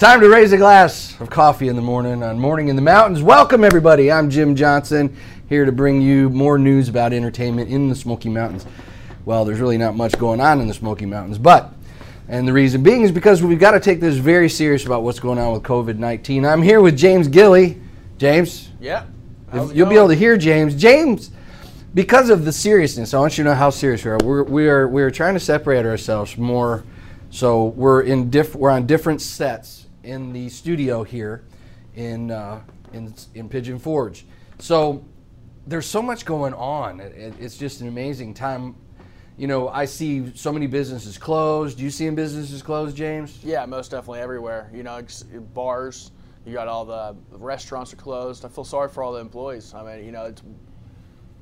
time to raise a glass of coffee in the morning on Morning in the Mountains. Welcome, everybody. I'm Jim Johnson, here to bring you more news about entertainment in the Smoky Mountains. Well, there's really not much going on in the Smoky Mountains, but, and the reason being is because we've got to take this very serious about what's going on with COVID 19. I'm here with James Gilly. James, Yeah. you'll be able to hear James. James, because of the seriousness, I want you to know how serious we are. We're, we are we are trying to separate ourselves more, so we're in diff, we're on different sets in the studio here, in uh, in in Pigeon Forge. So there's so much going on. It, it- it's just an amazing time. You know, I see so many businesses closed. Do you see businesses closed, James? Yeah, most definitely everywhere. You know, bars. You got all the restaurants are closed. I feel sorry for all the employees. I mean, you know, it's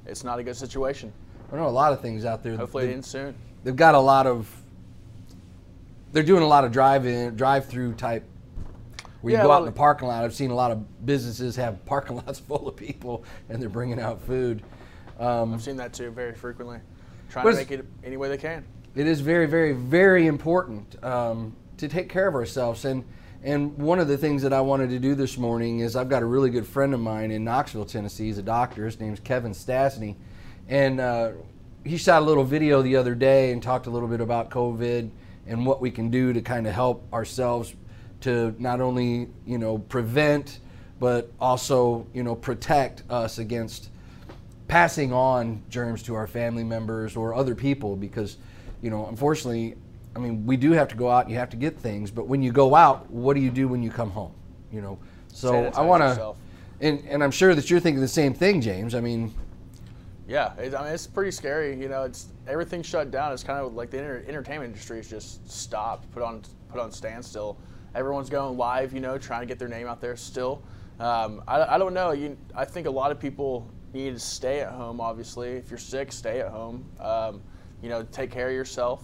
it's not a good situation. I know a lot of things out there. Hopefully, it that- ends soon. they've got a lot of they're doing a lot of drive-in drive-through type where you Yeah, go out in the parking lot i've seen a lot of businesses have parking lots full of people and they're bringing out food. Um, I've seen that too very frequently. Trying to make it any way they can. it is very very very important um, to take care of ourselves. And and one of the things that i wanted to do this morning is i've got a really good friend of mine in knoxville tennessee. He's a doctor. His name's kevin stastny. And uh, he shot a little video the other day and talked a little bit about covid and what we can do to kind of help ourselves to not only you know prevent but also you know protect us against passing on germs to our family members or other people because you know unfortunately i mean we do have to go out and you have to get things but when you go out what do you do when you come home you know so i want to and, and i'm sure that you're thinking the same thing james i mean Yeah, it, I mean, it's pretty scary. You know, it's everything shut down. It's kind of like the enter, entertainment industry is just stopped, put on put on standstill. Everyone's going live. You know, trying to get their name out there. Still, um, I, I don't know. You, I think a lot of people need to stay at home. Obviously, if you're sick, stay at home. Um, you know, take care of yourself.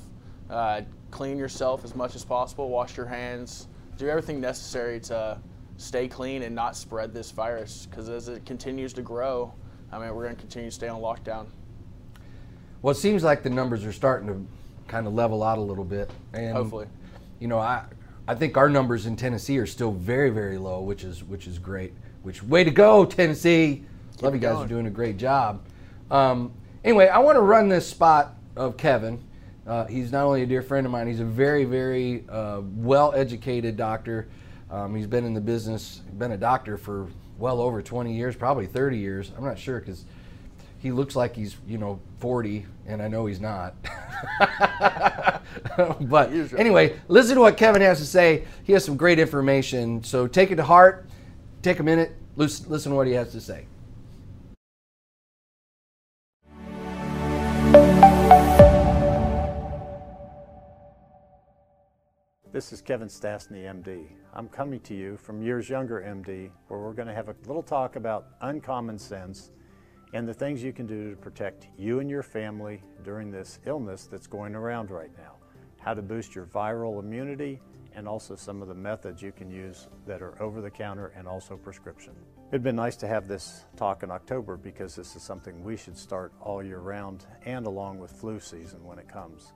Uh, clean yourself as much as possible. Wash your hands. Do everything necessary to stay clean and not spread this virus. Because as it continues to grow, I mean, we're going to continue to stay on lockdown. well it seems like the numbers are starting to kind of level out a little bit and Hopefully. you know i i think our numbers in tennessee are still very very low which is which is great. Which way to go tennessee. Love you guys going. are doing a great job. Um, anyway i want to run this spot of kevin. Uh, he's not only a dear friend of mine he's a very very uh, well educated doctor. Um, he's been in the business been a doctor for well over 20 years probably 30 years. I'm not sure because he looks like he's you know 40 and i know he's not. But anyway listen to what kevin has to say. He has some great information. So take it to heart. Take a minute. Listen to what he has to say. This is Kevin Stastny, MD. I'm coming to you from Years Younger MD, where we're going to have a little talk about uncommon sense and the things you can do to protect you and your family during this illness that's going around right now. How to boost your viral immunity, and also some of the methods you can use that are over the counter and also prescription. It'd been nice to have this talk in October because this is something we should start all year round and along with flu season when it comes.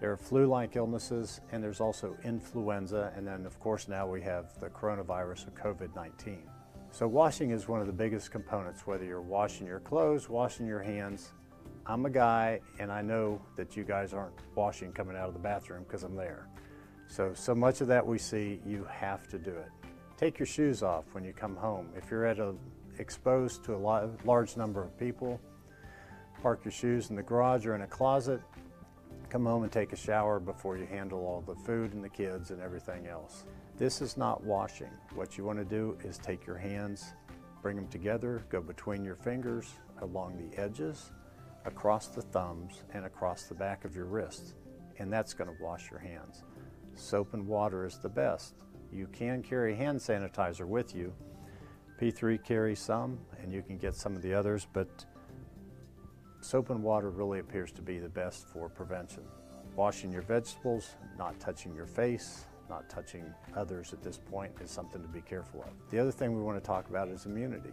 There are flu-like illnesses, and there's also influenza, and then of course now we have the coronavirus of COVID-19. So washing is one of the biggest components, whether you're washing your clothes, washing your hands. I'm a guy, and I know that you guys aren't washing coming out of the bathroom because I'm there. So, so much of that we see, you have to do it. Take your shoes off when you come home. If you're at a, exposed to a lot, large number of people, park your shoes in the garage or in a closet, come home and take a shower before you handle all the food and the kids and everything else. This is not washing. What you want to do is take your hands, bring them together, go between your fingers, along the edges, across the thumbs, and across the back of your wrist. And that's going to wash your hands. Soap and water is the best. You can carry hand sanitizer with you. P3 carries some, and you can get some of the others, but soap and water really appears to be the best for prevention. Washing your vegetables, not touching your face, not touching others at this point is something to be careful of. The other thing we want to talk about is immunity.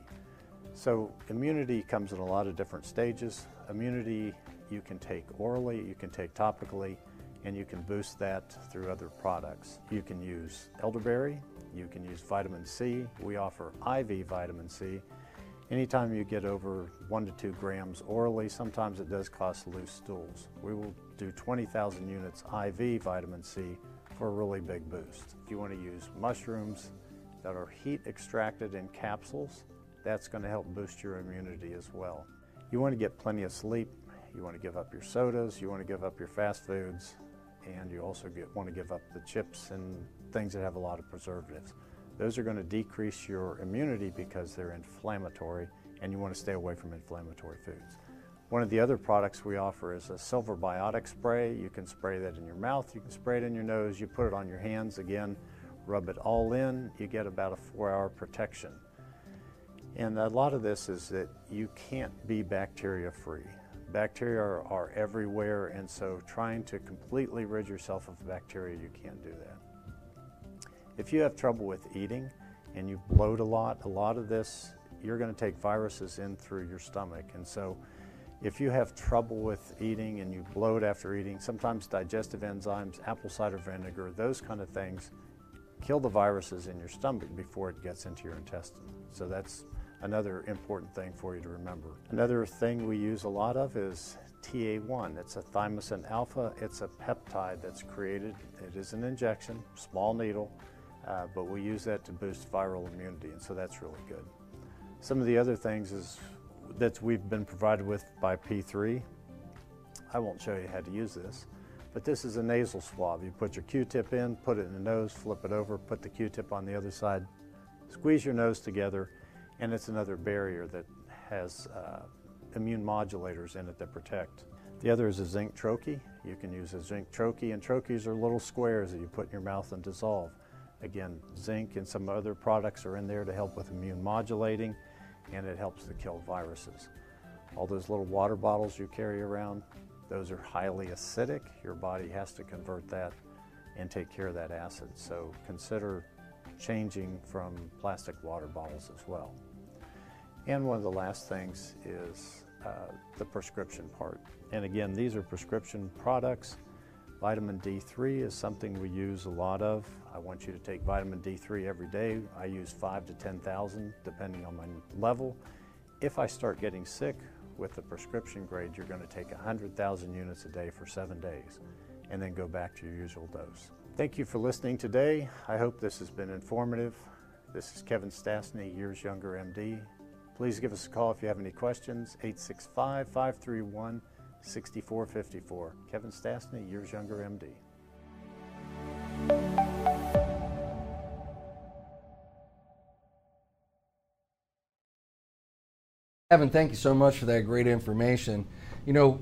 So immunity comes in a lot of different stages. Immunity you can take orally, you can take topically, and you can boost that through other products. You can use elderberry, You can use vitamin C. We offer IV vitamin C. Anytime you get over one to two grams orally, sometimes it does cause loose stools. We will do 20,000 units IV vitamin C for a really big boost. If you want to use mushrooms that are heat extracted in capsules, that's going to help boost your immunity as well. You want to get plenty of sleep. You want to give up your sodas. You want to give up your fast foods. And you also get, want to give up the chips and things that have a lot of preservatives. Those are going to decrease your immunity because they're inflammatory and you want to stay away from inflammatory foods. One of the other products we offer is a silver biotic spray. You can spray that in your mouth, you can spray it in your nose, you put it on your hands again, rub it all in, you get about a four hour protection. And a lot of this is that you can't be bacteria free. Bacteria are, are everywhere, and so trying to completely rid yourself of bacteria, you can't do that. If you have trouble with eating and you bloat a lot, a lot of this, you're going to take viruses in through your stomach. And so if you have trouble with eating and you bloat after eating, sometimes digestive enzymes, apple cider vinegar, those kind of things kill the viruses in your stomach before it gets into your intestine. So that's another important thing for you to remember. Another thing we use a lot of is TA1. It's a thymosin alpha. It's a peptide that's created. It is an injection, small needle, uh, but we use that to boost viral immunity, and so that's really good. Some of the other things is that we've been provided with by P3. I won't show you how to use this, but this is a nasal swab. You put your Q-tip in, put it in the nose, flip it over, put the Q-tip on the other side, squeeze your nose together, and it's another barrier that has uh, immune modulators in it that protect. The other is a zinc troche. You can use a zinc troche, and troches are little squares that you put in your mouth and dissolve. Again, zinc and some other products are in there to help with immune modulating, and it helps to kill viruses. All those little water bottles you carry around, those are highly acidic. Your body has to convert that and take care of that acid. So consider changing from plastic water bottles as well. And one of the last things is uh, the prescription part. And again, these are prescription products. Vitamin D3 is something we use a lot of. I want you to take vitamin D3 every day. I use five to 10,000 depending on my level. If I start getting sick with the prescription grade, you're going to take 100,000 units a day for seven days and then go back to your usual dose. Thank you for listening today. I hope this has been informative. This is Kevin Stastny, Years Younger MD. Please give us a call if you have any questions, 865 531 6454. Kevin Stastny, Years Younger MD. Kevin, thank you so much for that great information. You know,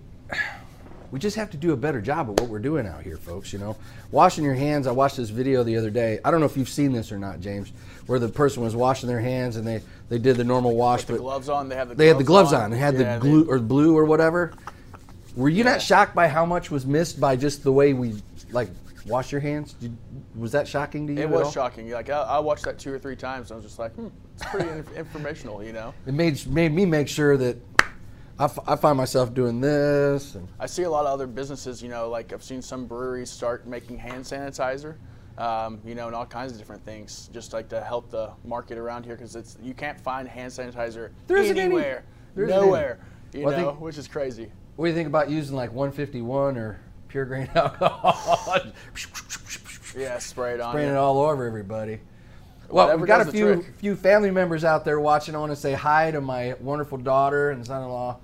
we just have to do a better job of what we're doing out here, folks. You know, washing your hands. I watched this video the other day. I don't know if you've seen this or not, James, where the person was washing their hands and they they did the normal wash, With the but gloves on, they have the they had the gloves on. on. They had Yeah, the glue or blue or whatever. Were you Yeah. not shocked by how much was missed by just the way we like wash your hands? Did, was that shocking to you? It was all? shocking. Like I, I watched that two or three times. And I was just like, hmm, it's pretty inf- informational, you know. It made made me make sure that I, f- I find myself doing this. And, I see a lot of other businesses, you know, like I've seen some breweries start making hand sanitizer, um, you know, and all kinds of different things, just like to help the market around here, because it's you can't find hand sanitizer There isn't any. anywhere, There isn't any. nowhere, you Well, know, think- which is crazy. What do you think about using like 151 or pure grain alcohol? Yeah, spray it on. Spraying it all over everybody. Well, Whatever we've got a few few family members out there watching. I want to say hi to my wonderful daughter and son-in-law,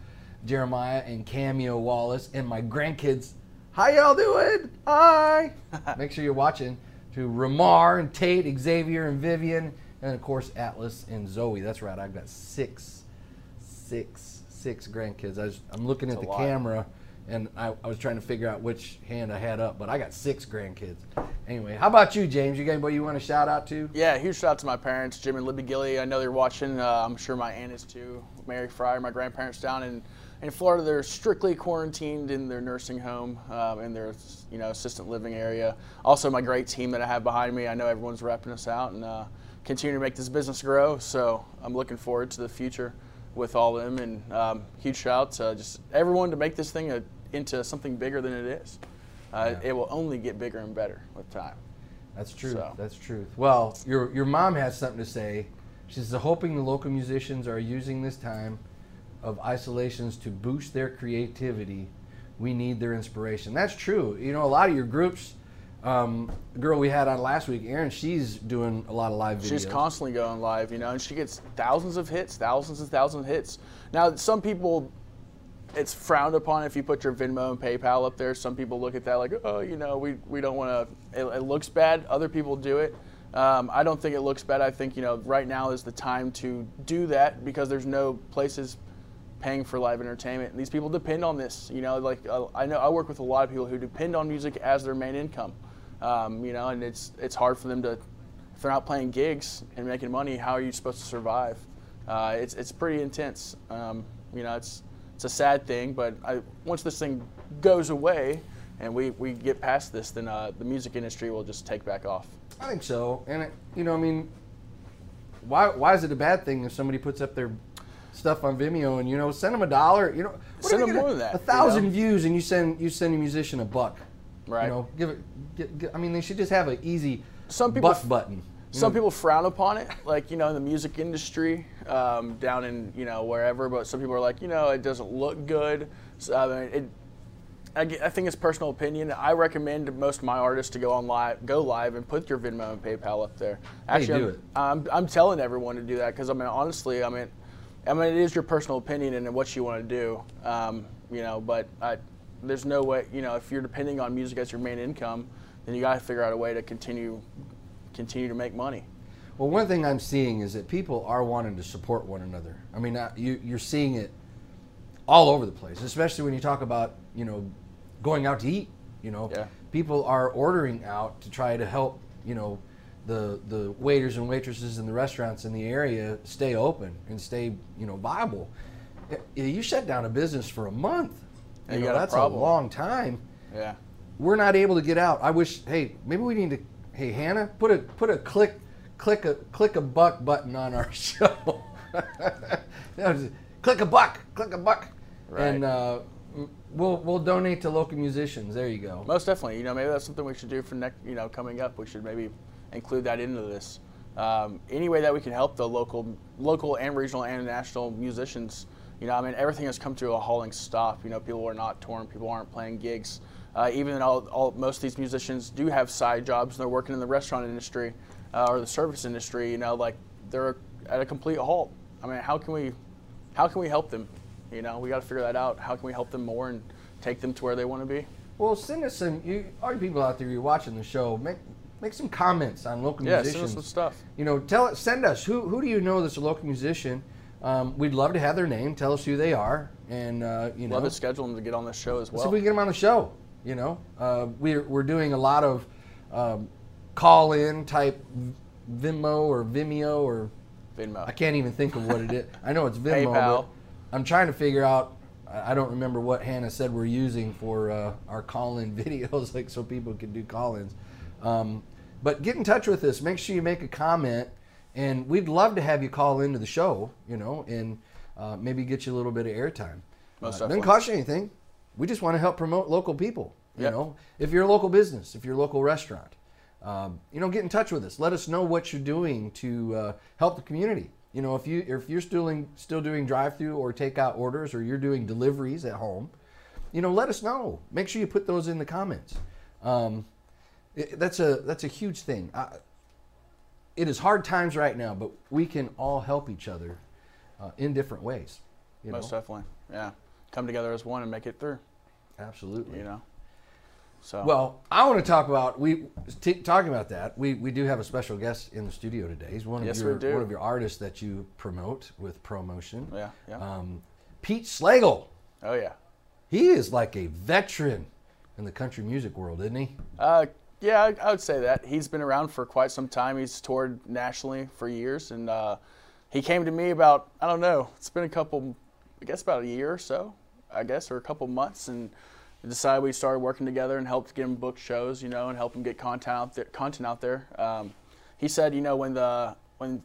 Jeremiah and Cameo Wallace, and my grandkids. How y'all doing? Hi. Make sure you're watching. To Ramar and Tate, Xavier and Vivian, and of course Atlas and Zoe. That's right. I've got six, six, six grandkids. I was, I'm looking at the lot. camera, and I, I was trying to figure out which hand I had up, but I got six grandkids. Anyway, how about you, James? You got anybody you want to shout out to? Yeah, huge shout out to my parents, Jim and Libby Gilly. I know they're watching. Uh, I'm sure my aunt is too. Mary Fryer, my grandparents down in, in Florida, they're strictly quarantined in their nursing home um, in their you know assistant living area. Also, my great team that I have behind me. I know everyone's repping us out and uh, continue to make this business grow. So I'm looking forward to the future with all of them. And um, huge shout out to just everyone to make this thing a, into something bigger than it is. Uh, It will only get bigger and better with time. That's true. So. That's truth. Well, your your mom has something to say. She says, hoping the local musicians are using this time of isolations to boost their creativity. We need their inspiration. That's true. You know, a lot of your groups. Um, girl we had on last week, Erin, she's doing a lot of live videos. She's constantly going live, you know, and she gets thousands of hits, thousands and thousands of hits. Now, some people, it's frowned upon if you put your Venmo and PayPal up there. Some people look at that like, oh, you know, we, we don't want to, it, it looks bad. Other people do it. Um, I don't think it looks bad. I think, you know, right now is the time to do that because there's no places paying for live entertainment. And these people depend on this. You know, like uh, I know I work with a lot of people who depend on music as their main income. Um, you know, and it's it's hard for them to if they're not playing gigs and making money. How are you supposed to survive? Uh, it's it's pretty intense. Um, you know, it's it's a sad thing, but I, once this thing goes away and we, we get past this, then uh, the music industry will just take back off. I think so. And it, you know, I mean, why why is it a bad thing if somebody puts up their stuff on Vimeo and you know send them a dollar? You know, Send them more than that, A you thousand know? views and you send you send a musician a buck. Right. You know, give it. Get, get, I mean, they should just have an easy Some people buck f- button. Some people frown upon it, like you know, in the music industry, um, down in you know wherever. But some people are like, you know, it doesn't look good. So, I mean, it. I, ge- I think it's personal opinion. I recommend most of my artists to go on live, go live, and put your Venmo and PayPal up there. Actually, you do I'm, it? I'm, I'm telling everyone to do that because I mean, honestly, I mean, I mean, it is your personal opinion and what you want to do. Um, you know, but I, there's no way. You know, if you're depending on music as your main income, then you got to figure out a way to continue, continue to make money. Well, one thing I'm seeing is that people are wanting to support one another. I mean, uh, you, you're seeing it all over the place, especially when you talk about, you know, going out to eat. You know, Yeah. people are ordering out to try to help, you know, the the waiters and waitresses in the restaurants in the area stay open and stay, you know, viable. You shut down a business for a month. Yeah, You you know, got a that's a long time Yeah. we're not able to get out. I wish. Hey, maybe we need to. Hey, Hannah, put a put a click, click a click a buck button on our show. Just click a buck, click a buck, Right. and uh, we'll we'll donate to local musicians. There you go. Most definitely. You know, maybe that's something we should do for next. You know, coming up, we should maybe include that into this. Um, any way that we can help the local, local and regional and national musicians. You know, I mean, everything has come to a hauling stop. You know, people are not touring, people aren't playing gigs. Uh, even though all, most of these musicians do have side jobs, and they're working in the restaurant industry uh, or the service industry. You know, like they're at a complete halt. I mean, how can we, how can we help them? You know, we got to figure that out. How can we help them more and take them to where they want to be? Well, send us some. You, all you people out there, you're watching the show. Make make some comments on local Yeah, send musicians. us some stuff. You know, tell it. Send us who who do you know that's a local musician. Um, we'd love to have their name. Tell us who they are, and uh, you know, Love to schedule them to get on this show as well. if we can get them on the show. You know, uh, we're we're doing a lot of um, call in type Venmo or Vimeo or Venmo. I can't even think of what it is. I know it's Venmo, PayPal. I'm trying to figure out. I I don't remember what Hannah said we're using for uh, our call-in videos, like so people can do call-ins. Um, but get in touch with us. Make sure you make a comment, and we'd love to have you call into the show. You know, and uh, maybe get you a little bit of airtime. Most Uh, doesn't cost you anything. We just want to help promote local people. You Yep. know, if you're a local business, if you're a local restaurant, um, you know, get in touch with us. Let us know what you're doing to uh, help the community. You know, if you if you're still doing still doing drive-through or takeout orders, or you're doing deliveries at home, you know, let us know. Make sure you put those in the comments. Um, it, that's a that's a huge thing. I, it is hard times right now, but we can all help each other uh, in different ways. Most know, definitely. Yeah. Come together as one and make it through. absolutely. You know. So. Well, I want to talk about we t- talking about that. We we do have a special guest in the studio today. He's one of Yes, your one of your artists that you promote with promotion. Yeah. Yeah. Um, Pete Schlegel. oh yeah. He is like a veteran in the country music world, isn't he? Uh, yeah, I, I would say that he's been around for quite some time. He's toured nationally for years, and uh, he came to me about I don't know. It's been a couple, I guess about a year or so, I guess, or a couple months, and decided we started working together and helped get him book shows, you know, and help him get content out there. Content out there. Um, he said, you know, when the when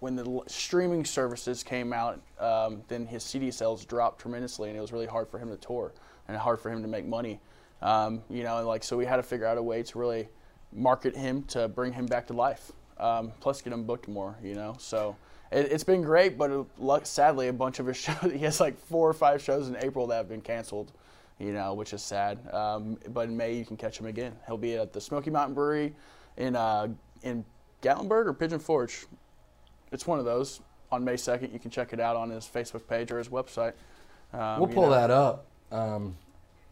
when the streaming services came out, um, then his CD sales dropped tremendously, and it was really hard for him to tour and hard for him to make money. Um, you know, and like so we had to figure out a way to really market him to bring him back to life. Um, plus, get him booked more. You know, so it, has been great, but it, sadly, a bunch of his shows. He has like four or five shows in April that have been canceled. You know, which is sad. Um, but in May, you can catch him again. He'll be at the Smoky Mountain Brewery in uh, in Gatlinburg or Pigeon Forge. It's one of those. On May 2nd, you can check it out on his Facebook page or his website. Um, we'll pull know. that up um,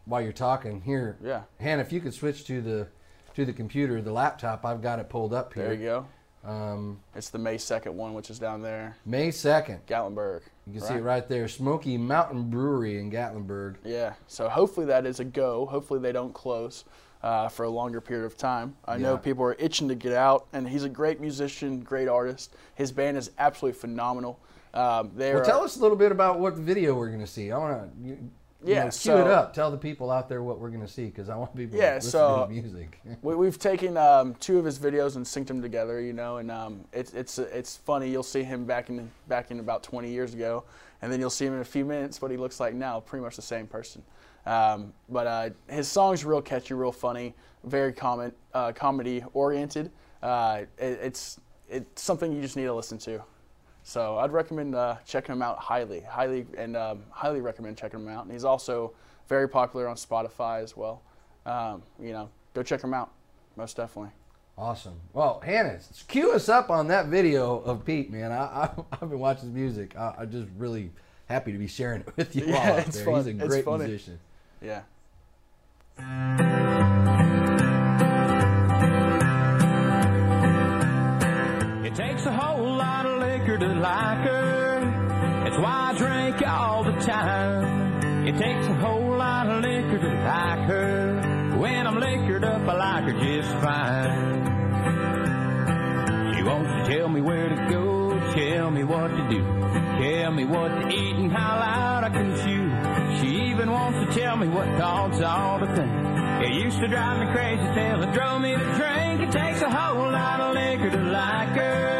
while you're talking here. Yeah. Hannah, if you could switch to the to the computer, the laptop, I've got it pulled up here. There you go. Um, it's the May 2nd one, which is down there. May 2nd. Gatlinburg. You can right? see it right there. Smoky Mountain Brewery in Gatlinburg. Yeah. So hopefully that is a go. Hopefully they don't close uh, for a longer period of time. I yeah. know people are itching to get out, and he's a great musician, great artist. His band is absolutely phenomenal. Um, well, tell us a little bit about what the video we're going to see. I want to yeah, know, so, cue it up. Tell the people out there what we're going to see because I want people yeah, to listen so to music. we, have taken um, two of his videos and synced them together, you know, and um, it's it's it's funny. You'll see him back in back in about 20 years ago, and then you'll see him in a few minutes what he looks like now, pretty much the same person. Um, but uh, his songs real catchy, real funny, very comment, uh, comedy oriented. Uh, it, it's it's something you just need to listen to. So I'd recommend uh, checking him out highly, highly, and um, highly recommend checking him out. And he's also very popular on Spotify as well. Um, you know, go check him out, most definitely. Awesome. Well, Hannah, cue us up on that video of Pete, man. I, I, have been watching his music. I, am just really happy to be sharing it with you yeah, all out there. Fun. He's a great musician. Yeah. It takes a whole lot of liquor to like her. That's why I drink all the time. It takes a whole lot of liquor to like her. When I'm liquored up, I like her just fine. She wants to tell me where to go, tell me what to do, tell me what to eat and how loud I can chew. She even wants to tell me what thoughts ought to think. It used to drive me crazy till it drove me to drink. It takes a whole lot of liquor to like her.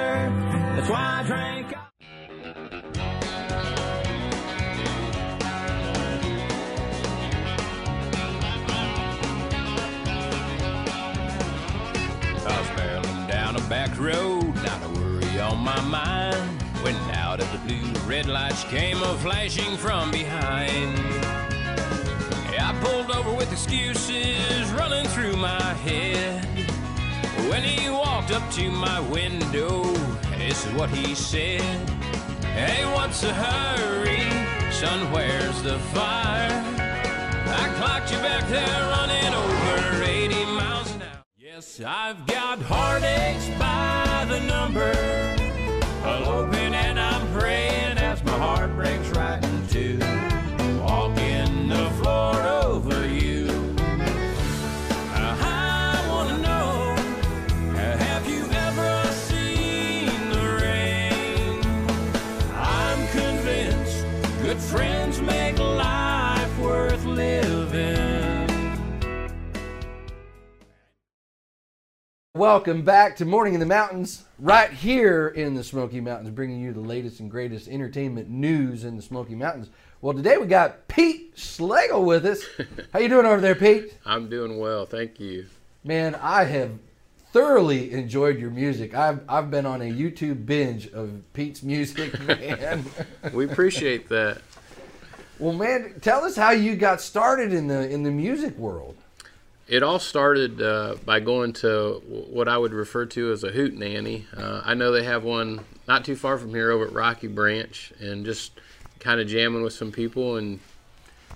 That's why I drink. I was barreling down a back road, not a worry on my mind. When out of the blue, red lights came a flashing from behind. I pulled over with excuses running through my head. When he walked up to my window, this is what he said. Hey, what's the hurry? Son, where's the fire? I clocked you back there running over 80 miles an hour. Yes, I've got heartaches by the number. Open and I'm praying as my heart breaks right in two. Welcome back to Morning in the Mountains, right here in the Smoky Mountains, bringing you the latest and greatest entertainment news in the Smoky Mountains. Well, today we got Pete Schlegel with us. How you doing over there, Pete? I'm doing well, thank you. Man, I have thoroughly enjoyed your music. I've I've been on a YouTube binge of Pete's music, man. we appreciate that. Well, man, tell us how you got started in the in the music world. It all started uh, by going to what I would refer to as a hoot nanny. Uh, I know they have one not too far from here over at Rocky Branch, and just kind of jamming with some people, and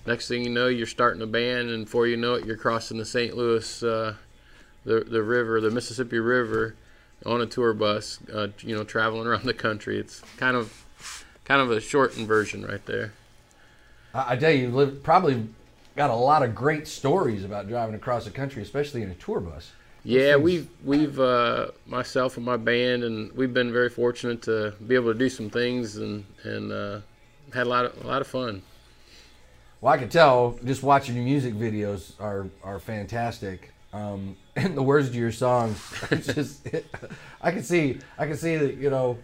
next thing you know, you're starting a band, and before you know it, you're crossing the St. Louis, uh, the the river, the Mississippi River, on a tour bus. Uh, you know, traveling around the country. It's kind of kind of a shortened version right there. I, I tell you, you probably got a lot of great stories about driving across the country, especially in a tour bus. Yeah, we've we've uh, myself and my band, and we've been very fortunate to be able to do some things and and uh, had a lot of a lot of fun. Well, I can tell just watching your music videos are are fantastic. Um, and the words to your songs, just I can see I can see that you know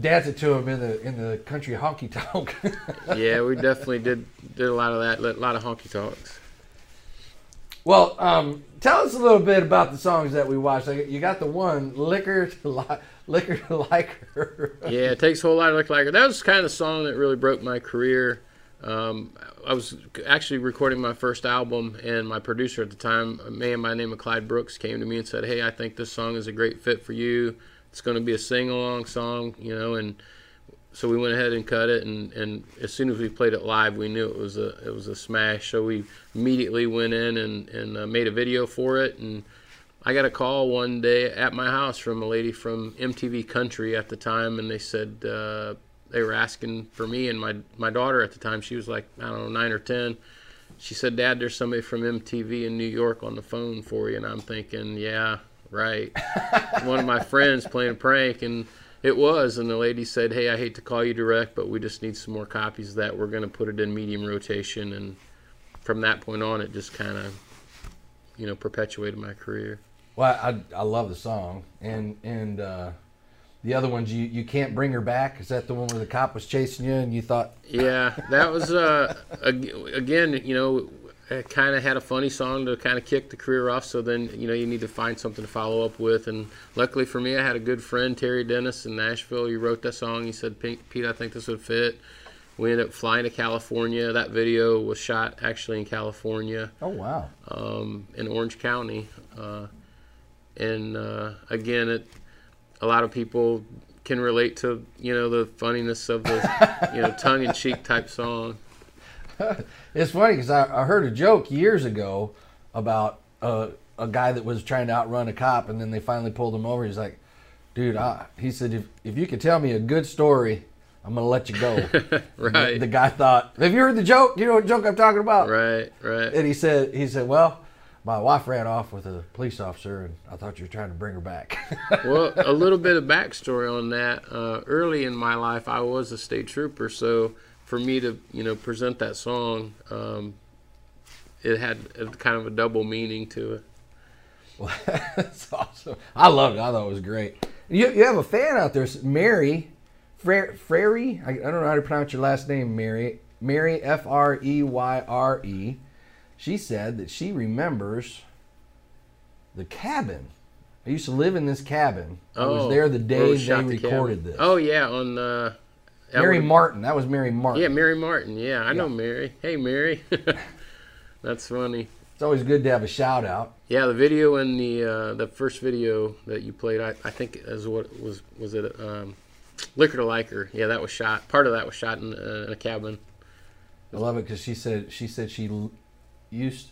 dancing to them in the in the country honky tonk. yeah, we definitely did did a lot of that, a lot of honky tonks. Well, um, tell us a little bit about the songs that we watched. You got the one, Liquor to, li- Liquor to Like Her. yeah, it takes a whole lot of look like her. That was kind of the song that really broke my career. Um, I was actually recording my first album, and my producer at the time, a man by the name of Clyde Brooks, came to me and said, "Hey, I think this song is a great fit for you. It's going to be a sing-along song, you know." And so we went ahead and cut it, and, and as soon as we played it live, we knew it was a it was a smash. So we immediately went in and and uh, made a video for it, and I got a call one day at my house from a lady from MTV Country at the time, and they said uh, they were asking for me and my my daughter at the time. She was like I don't know nine or ten. She said, "Dad, there's somebody from MTV in New York on the phone for you." And I'm thinking, "Yeah, right." One of my friends playing a prank, and it was. And the lady said, "Hey, I hate to call you direct, but we just need some more copies of that. We're going to put it in medium rotation." And from that point on, it just kind of, you know, perpetuated my career. Well, I, I love the song, and and uh, the other ones, you you can't bring her back. Is that the one where the cop was chasing you, and you thought, Yeah, that was uh, again, you know, I kind of had a funny song to kind of kick the career off. So then, you know, you need to find something to follow up with. And luckily for me, I had a good friend, Terry Dennis in Nashville. He wrote that song. He said, "Pete, I think this would fit." We ended up flying to California. That video was shot actually in California oh wow, um, in Orange County. Uh, and uh, again, it a lot of people can relate to you know the funniness of the you know tongue-in-cheek type song. it's funny because I, I heard a joke years ago about uh, a guy that was trying to outrun a cop, and then they finally pulled him over. He's like, "Dude, I, he said if if you could tell me a good story." I'm gonna let you go. Right. The, the guy thought, "Have you heard the joke? You know what joke I'm talking about?" Right, right. And he said, "He said, well, my wife ran off with a police officer, and I thought you were trying to bring her back." well, a little bit of backstory on that. Uh, early in my life, I was a state trooper, so for me to you know present that song, um, it had a, kind of a double meaning to it. That's awesome. I loved it. I thought it was great. You, you have a fan out there, Mary Frary. I, I don't know how to pronounce your last name, Mary. Mary F R E Y R E. She said that she remembers the cabin. I used to live in this cabin. I was there the day they shot the cabin. recorded this. Oh yeah, on uh, Mary would've- Martin. That was Mary Martin. Yeah, Mary Martin. Yeah, I know Mary. Hey, Mary. That's funny. It's always good to have a shout out. Yeah, the video and the uh, the first video that you played, I, I think is what was was it um, Liquor to Like Her. Yeah, that was shot. Part of that was shot in, uh, in a cabin. I love it because she said she said she used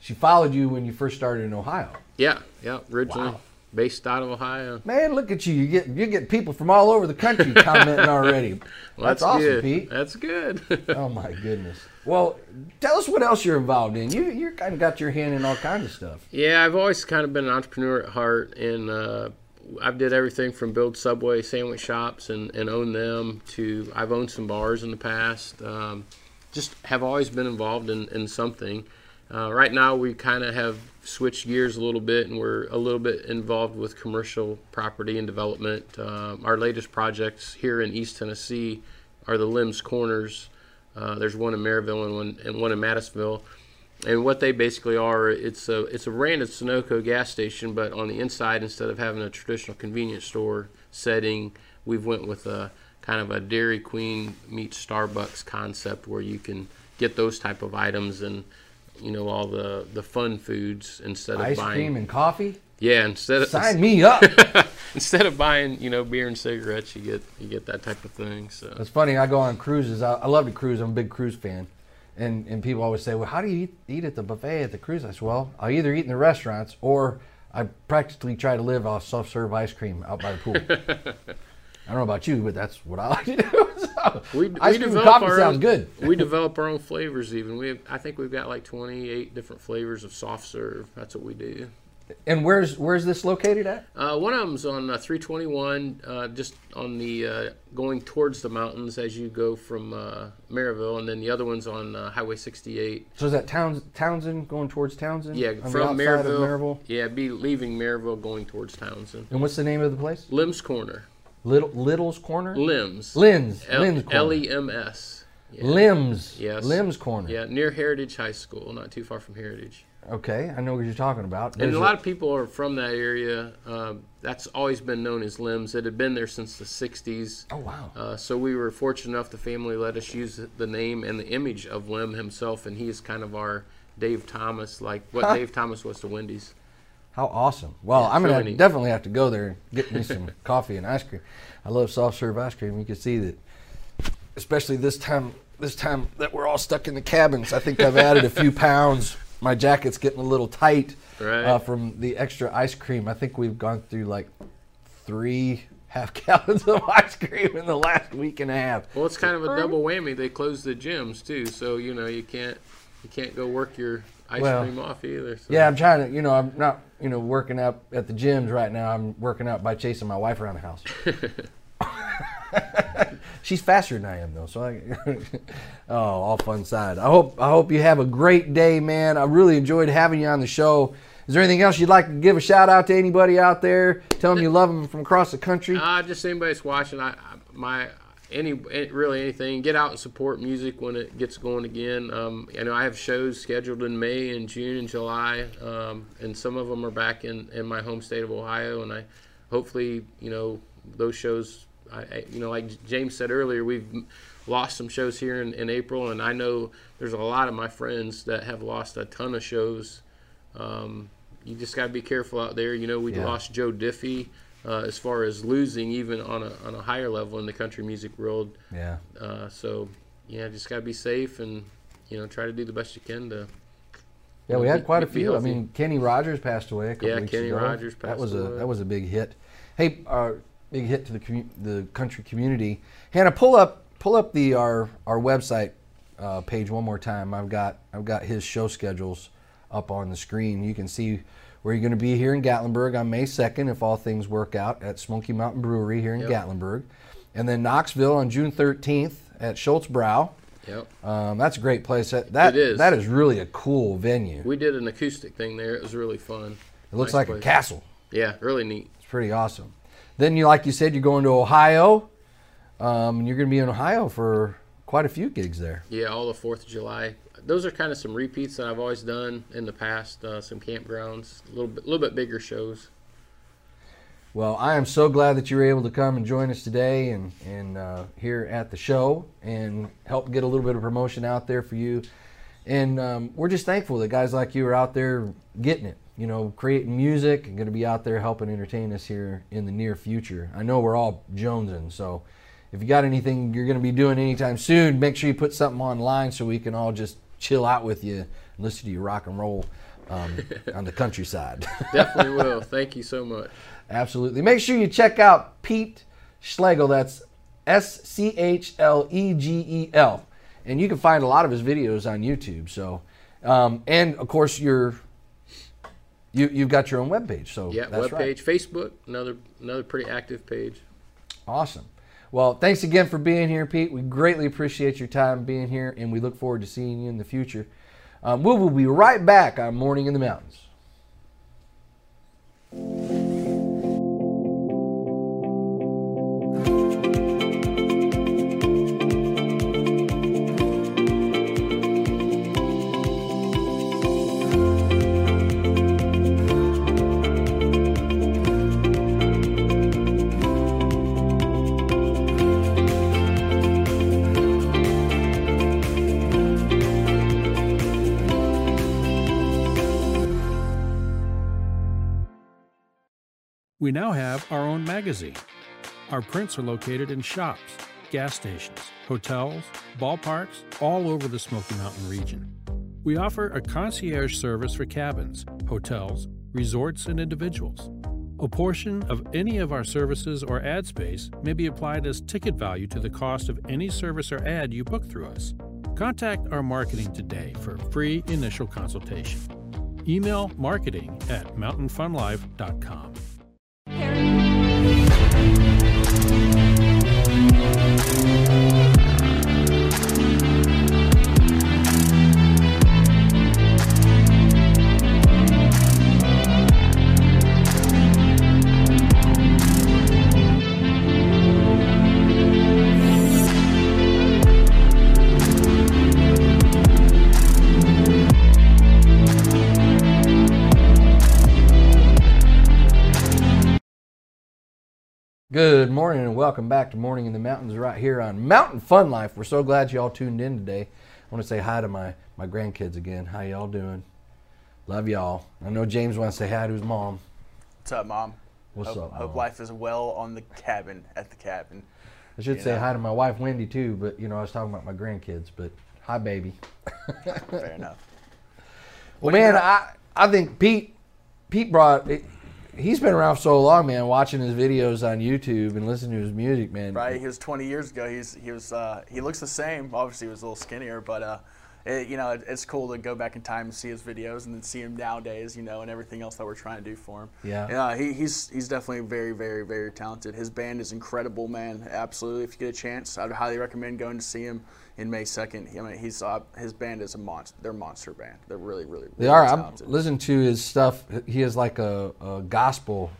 she followed you when you first started in Ohio. Yeah, yeah. Originally Wow. Based out of Ohio. Man, look at you! You get you get people from all over the country commenting already. Well, that's, awesome, good. Pete. That's good. Oh my goodness. Well, tell us what else you're involved in. You you kind of got your hand in all kinds of stuff. Yeah, I've always kind of been an entrepreneur at heart, and uh, I've did everything from build Subway sandwich shops and, and own them to I've owned some bars in the past. Um, just have always been involved in, in something. Uh, right now, we kind of have switched gears a little bit, and we're a little bit involved with commercial property and development. Um, our latest projects here in East Tennessee are the Lems Corners. Uh, there's one in Maryville and one and one in Madisonville and what they basically are it's a it's a branded Sunoco gas station but on the inside instead of having a traditional convenience store setting we've went with a kind of a Dairy Queen meets Starbucks concept where you can get those type of items and you know all the the fun foods instead Ice of buying Ice cream and coffee. yeah instead of Sign me up. instead of buying you know beer and cigarettes you get you get that type of thing so It's funny. I go on cruises. I, I love to cruise. I'm a big cruise fan. And and people always say, well, how do you eat, eat at the buffet at the cruise? I said, well, I either eat in the restaurants or I practically try to live off self-serve ice cream out by the pool. I don't know about you, but that's what I like to do. So, we, ice we cream coffee our sounds own, good. we develop our own flavors even we have, i think we've got like 28 different flavors of soft serve that's what we do And where's where's this located at? uh, one of them's on uh, 321 uh, just on the uh, going towards the mountains as you go from uh, maryville and then the other one's on uh, highway 68 So is that Towns, Townsend going towards Townsend? yeah from maryville, Maryville? yeah be leaving maryville going towards townsend And what's the name of the place? lems corner Little Little's Corner. lems Lynn's. L- Lynn's Corner. L-E-M-S Lems. Yes. Lems Corner. Yeah, near Heritage High School, not too far from Heritage. Okay, I know what you're talking about. And a lot of people are from that area. Um, that's always been known as Lems. It had been there since the 60s. Oh wow. Uh, so we were fortunate enough, the family let us use the name and the image of Lem himself, and he is kind of our Dave Thomas, like what Dave Thomas was to Wendy's. How awesome! Well, Yeah, I'm gonna really definitely have to go there and get me some coffee and ice cream. I love soft serve ice cream. You can see that, especially this time. This time that we're all stuck in the cabins, I think I've added a few pounds. My jacket's getting a little tight Right. uh, from the extra ice cream. I think we've gone through like three half gallons of ice cream in the last week and a half. Well, it's kind of a double whammy. They closed the gyms too, so you know you can't you can't go work your ice Well, cream off either. So. Yeah, I'm trying to. You know, I'm not. You know, working out at the gyms right now. I'm working out by chasing my wife around the house. She's faster than I am, though. So I. oh, all fun side. I hope. I hope you have a great day, man. I really enjoyed having you on the show. Is there anything else you'd like to give a shout out to anybody out there? Tell them you love them from across the country. Uh, just anybody that's watching, I, I my any eh, really anything. Get out and support music when it gets going again. Um, I know I have shows scheduled in May and June and July, um, and some of them are back in, in my home state of Ohio. And I hopefully you know those shows. I, I you know like James said earlier, we've lost some shows here in, in April, and I know there's a lot of my friends that have lost a ton of shows. Um, you just got to be careful out there. You know, we Yeah. lost Joe Diffie uh, as far as losing, even on a, on a higher level in the country music world. yeah. Uh, so, yeah, just got to be safe and, you know, try to do the best you can to. Yeah, we had Be- quite a few. I mean, Kenny Rogers passed away a couple Yeah, weeks Kenny ago. Rogers That passed was a away. that was a big hit. Hey, uh, big hit to the commu- the country community. Hannah, pull up pull up the our our website uh, page one more time. I've got I've got his show schedules up on the screen. You can see where you're going to be here in Gatlinburg on May 2nd if all things work out at Smoky Mountain Brewery here in Yep. Gatlinburg, and then Knoxville on June 13th at Schulz Bräu. Yep. Um, that's a great place. That that, It is. that is really a cool venue. We did an acoustic thing there. It was really fun. It looks Nice like a castle. Yeah, really neat. It's pretty awesome. Then you, like you said, you're going to Ohio. Um, and you're going to be in Ohio for quite a few gigs there. Yeah, all the Fourth of July. Those are kind of some repeats that I've always done in the past. Uh, some campgrounds, a little bit, little bit bigger shows. Well, I am so glad that you were able to come and join us today and and uh, here at the show and help get a little bit of promotion out there for you. And um, we're just thankful that guys like you are out there getting it. You know, creating music and going to be out there helping entertain us here in the near future. I know we're all jonesing, so if you got anything you're going to be doing anytime soon, make sure you put something online so we can all just chill out with you and listen to you rock and roll um, on the countryside. Definitely will. Thank you so much. Absolutely. Make sure you check out Pete Schlegel. That's S C H L E G E L. And you can find a lot of his videos on YouTube. So, um, and of course, you're, you, you've got your own webpage. So, Yeah, that's right. Facebook, another another pretty active page. Awesome. Well, thanks again for being here, Pete. We greatly appreciate your time being here, and we look forward to seeing you in the future. Um, we will be right back on Morning in the Mountains. We now have our own magazine. Our prints are located in shops, gas stations, hotels, ballparks, all over the Smoky Mountain region. We offer a concierge service for cabins, hotels, resorts, and individuals. A portion of any of our services or ad space may be applied as ticket value to the cost of any service or ad you book through us. Contact our marketing today for free initial consultation. Email marketing at mountainfunlife.com. Good morning and welcome back to Morning in the Mountains right here on Mountain Fun Life. We're so glad y'all tuned in today. I want to say hi to my, my grandkids again. How y'all doing? Love y'all. I know James wants to say hi to his mom. What's up, mom? What's hope, up, Hope life is well on the cabin at the cabin. I should say know. hi to my wife Wendy too, but you know I was talking about my grandkids. But hi, baby. Fair enough. Well, man, I I think Pete Pete brought. He's been around so long, man. Watching his videos on YouTube and listening to his music, man. Right, he was 20 years ago. He's he was uh, he looks the same. Obviously, he was a little skinnier, but uh, it, you know, it, it's cool to go back in time and see his videos and then see him nowadays, you know, and everything else that we're trying to do for him. Yeah. Yeah, he, he's he's definitely very, very, very talented. His band is incredible, man. Absolutely. If you get a chance, I'd highly recommend going to see him in May 2nd. I mean, he's uh, his band is a monster. They're a monster band. They're really, really, They really are. I'm listening to his stuff. He has like a, a gospel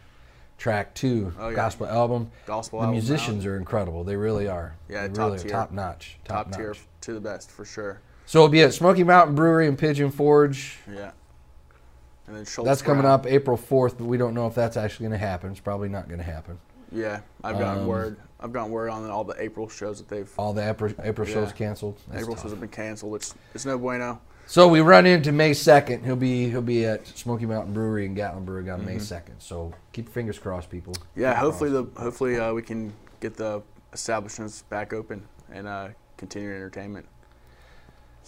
track too. Oh, yeah. Gospel album. Gospel The album musicians are incredible. They really are. Yeah, they top really tier. top notch. Top, top tier notch. to the best for sure. So it'll be at Smoky Mountain Brewery in Pigeon Forge. Yeah. And then Schulz That's coming Bräu. up April 4th, but we don't know if that's actually going to happen. It's probably not going to happen. Yeah, I've gotten Um, word. I've gotten word on all the April shows that they've. All the April, April shows Yeah. canceled. That's April tough. shows have been canceled. It's it's no bueno. So we run into May 2nd. He'll be he'll be at Smoky Mountain Brewery in Gatlinburg on May 2nd. So keep your fingers crossed, people. Mm-hmm. Yeah, Fingers hopefully crossed. the hopefully uh, we can get the establishments back open and uh, continue entertainment.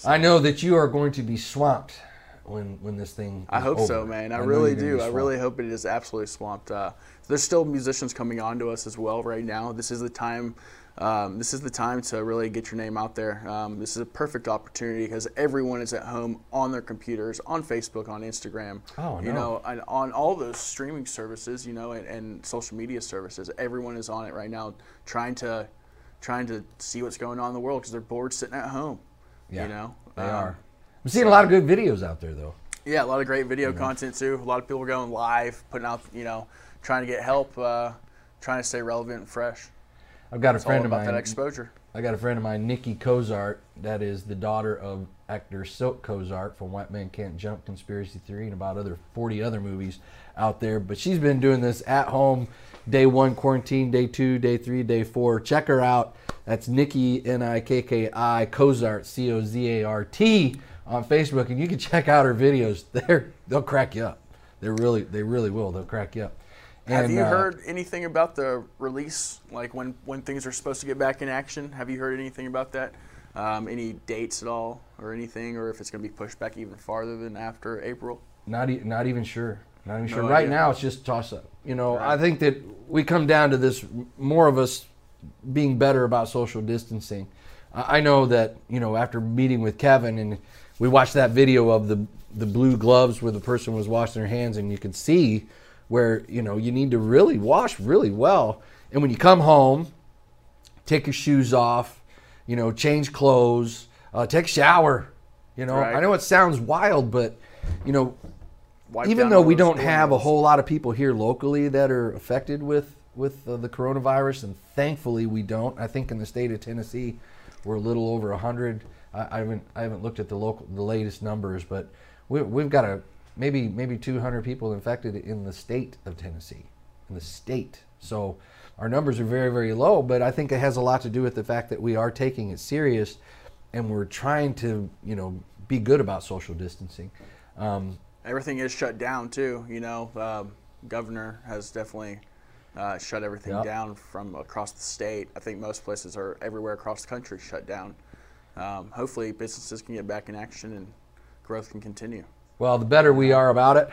I know that you are going to be swamped when when this thing. I hope so, man. I, know really do. I really hope it is absolutely swamped. Uh, there's still musicians coming on to us as well right now. This is the time. Um, this is the time to really get your name out there. Um, this is a perfect opportunity because everyone is at home on their computers, on Facebook, on Instagram. Oh, I you know. know, and on all those streaming services, you know, and, and social media services. Everyone is on it right now, trying to, trying to see what's going on in the world because they're bored sitting at home. Yeah, you know, They Um, are. I'm seeing a lot of good videos out there, though. yeah, a lot of great video content too. A lot of people are going live, putting out, you know, trying to get help, uh, trying to stay relevant and fresh. I've got a It's all friend of mine. that exposure. I got a friend of mine, Nikki Cozart, that is the daughter of actor Silk Cozart from White Man Can't Jump, Conspiracy Theory, and about other 40 other movies out there. But she's been doing this at home, day one quarantine, day two, day three, day four. Check her out. That's Nikki N I K K I Cozart C O Z A R T on Facebook, and you can check out her videos. They're they'll crack you up. They really they really will. They'll crack you up. Have you uh, heard anything about the release, like when when things are supposed to get back in action? Have you heard anything about that? Um, any dates at all, or anything, or if it's going to be pushed back even farther than after April? Not e- not even sure. Not even No sure. Right idea. now, it's just toss up. You know, Right. I think that we come down to this more of us being better about social distancing. I know that you know after meeting with Kevin and we watched that video of the the blue gloves where the person was washing their hands and you could see where you know you need to really wash really well. And when you come home, take your shoes off, you know, change clothes, uh, take a shower. You know, Right. I know it sounds wild, but you know, even though we don't have a whole lot of people here locally that are affected with with uh, the coronavirus, and thankfully we don't. I think in the state of Tennessee, we're a little over hundred. I, I haven't I haven't looked at the local the latest numbers, but we, we've got a maybe maybe 200 people infected in the state of Tennessee, in the state. So our numbers are very very low, but I think it has a lot to do with the fact that we are taking it serious, and we're trying to you know be good about social distancing. Um, everything is shut down too. You know, um, governor has definitely uh, shut everything Yep. down from across the state. I think most places are everywhere across the country shut down. Um, hopefully, businesses can get back in action and growth can continue. Well, the better we are about it,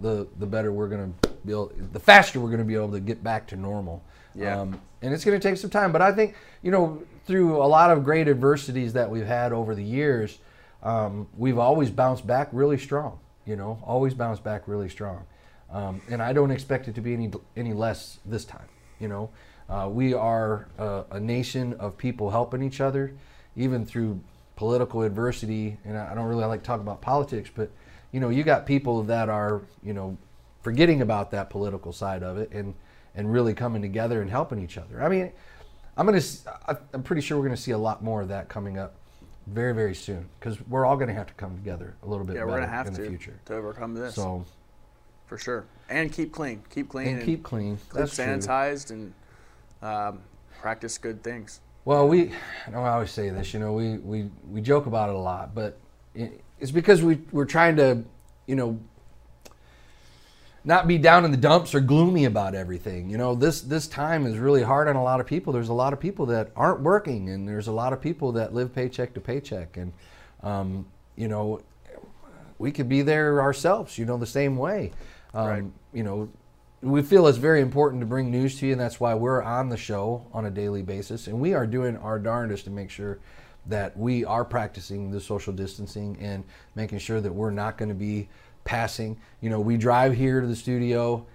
the the better we're going to be able, the faster we're going to be able to get back to normal. Yeah. Um, and it's going to take some time, but I think you know through a lot of great adversities that we've had over the years, um, we've always bounced back really strong. You know, always bounce back really strong. Um, and I don't expect it to be any any less this time. You know, uh, we are a, a nation of people helping each other, even through political adversity. And I don't really like to talk about politics, but you know, you got people that are you know forgetting about that political side of it and and really coming together and helping each other. I mean, I'm gonna I'm pretty sure we're gonna see a lot more of that coming up very very soon because we're all gonna have to come together a little bit Yeah, we're better gonna have in to the future. to overcome this So for sure. And keep clean, keep clean, and keep clean. keep That's true. sanitized, and um, practice good things. Well, we, I know I always say this, you know, we, we, we joke about it a lot, but it, it's because we, we're trying to, you know, not be down in the dumps or gloomy about everything. You know, this, this time is really hard on a lot of people. There's a lot of people that aren't working, and there's a lot of people that live paycheck to paycheck. And, um, you know, we could be there ourselves, you know, the same way. Um, Right. You know, we feel it's very important to bring news to you, and that's why we're on the show on a daily basis. And we are doing our darndest to make sure that we are practicing the social distancing and making sure that we're not going to be passing. You know, we drive here to the studio,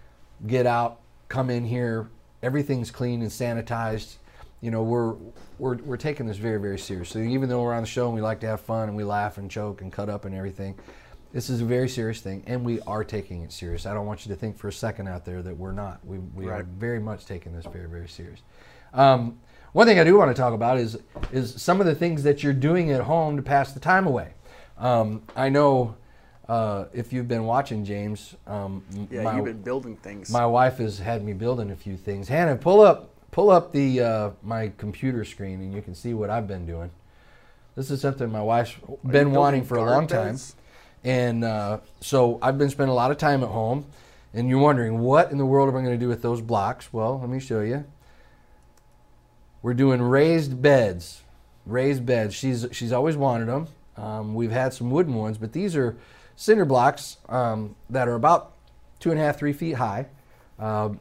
get out, come in here, everything's clean and sanitized. You know, we're we're we're taking this very very seriously. Even though we're on the show and we like to have fun and we laugh and joke and cut up and everything, this is a very serious thing, and we are taking it serious. I don't want you to think for a second out there that we're not. We we are very much taking this very very serious. Um, one thing I do want to talk about is is some of the things that you're doing at home to pass the time away. Um, I know uh, if you've been watching James, um, yeah, my, you've been building things. my wife has had me building a few things. Hannah, pull up pull up the uh, my computer screen and you can see what I've been doing. This is something my wife's Are been wanting for a long garden time. And uh, so I've been spending a lot of time at home. And you're wondering, what in the world am I going to do with those blocks? Well, let me show you. We're doing raised beds. Raised beds. She's, she's always wanted them. Um, we've had some wooden ones, but these are cinder blocks um, that are about two and a half, three feet high. Um,